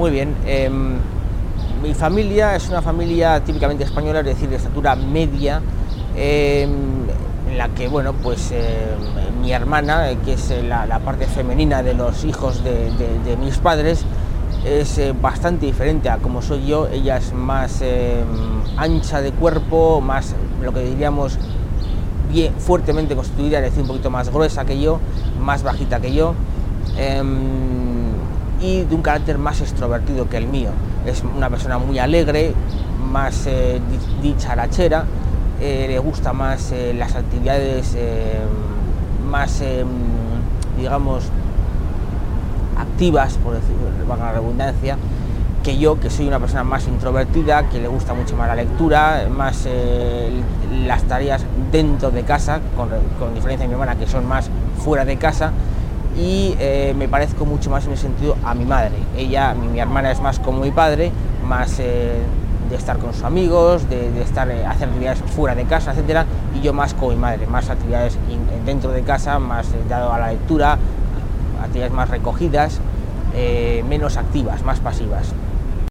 Muy bien. Em, mi familia es una familia típicamente española, es decir, de estatura media, em, en la que, bueno, pues em, mi hermana, que es la, parte femenina de los hijos de, mis padres, es eh, bastante diferente a como soy yo. Ella es más ancha de cuerpo, más lo que diríamos bien, fuertemente constituida, es decir, un poquito más gruesa que yo, más bajita que yo y de un carácter más extrovertido que el mío. Es una persona muy alegre, más eh, dicharachera, eh, le gusta más eh, las actividades más, digamos, activas, por decirlo, la redundancia, que yo, que soy una persona más introvertida, que le gusta mucho más la lectura, más las tareas dentro de casa, con, con diferencia de mi hermana, que son más fuera de casa y eh, me parezco mucho más en ese sentido a mi madre. Ella, mi, hermana es más como mi padre, más eh, de estar con sus amigos, de, estar, eh, hacer actividades fuera de casa, etcétera, y yo más como mi madre, más actividades dentro de casa, más dado a la lectura, actividades más recogidas, menos activas, más pasivas.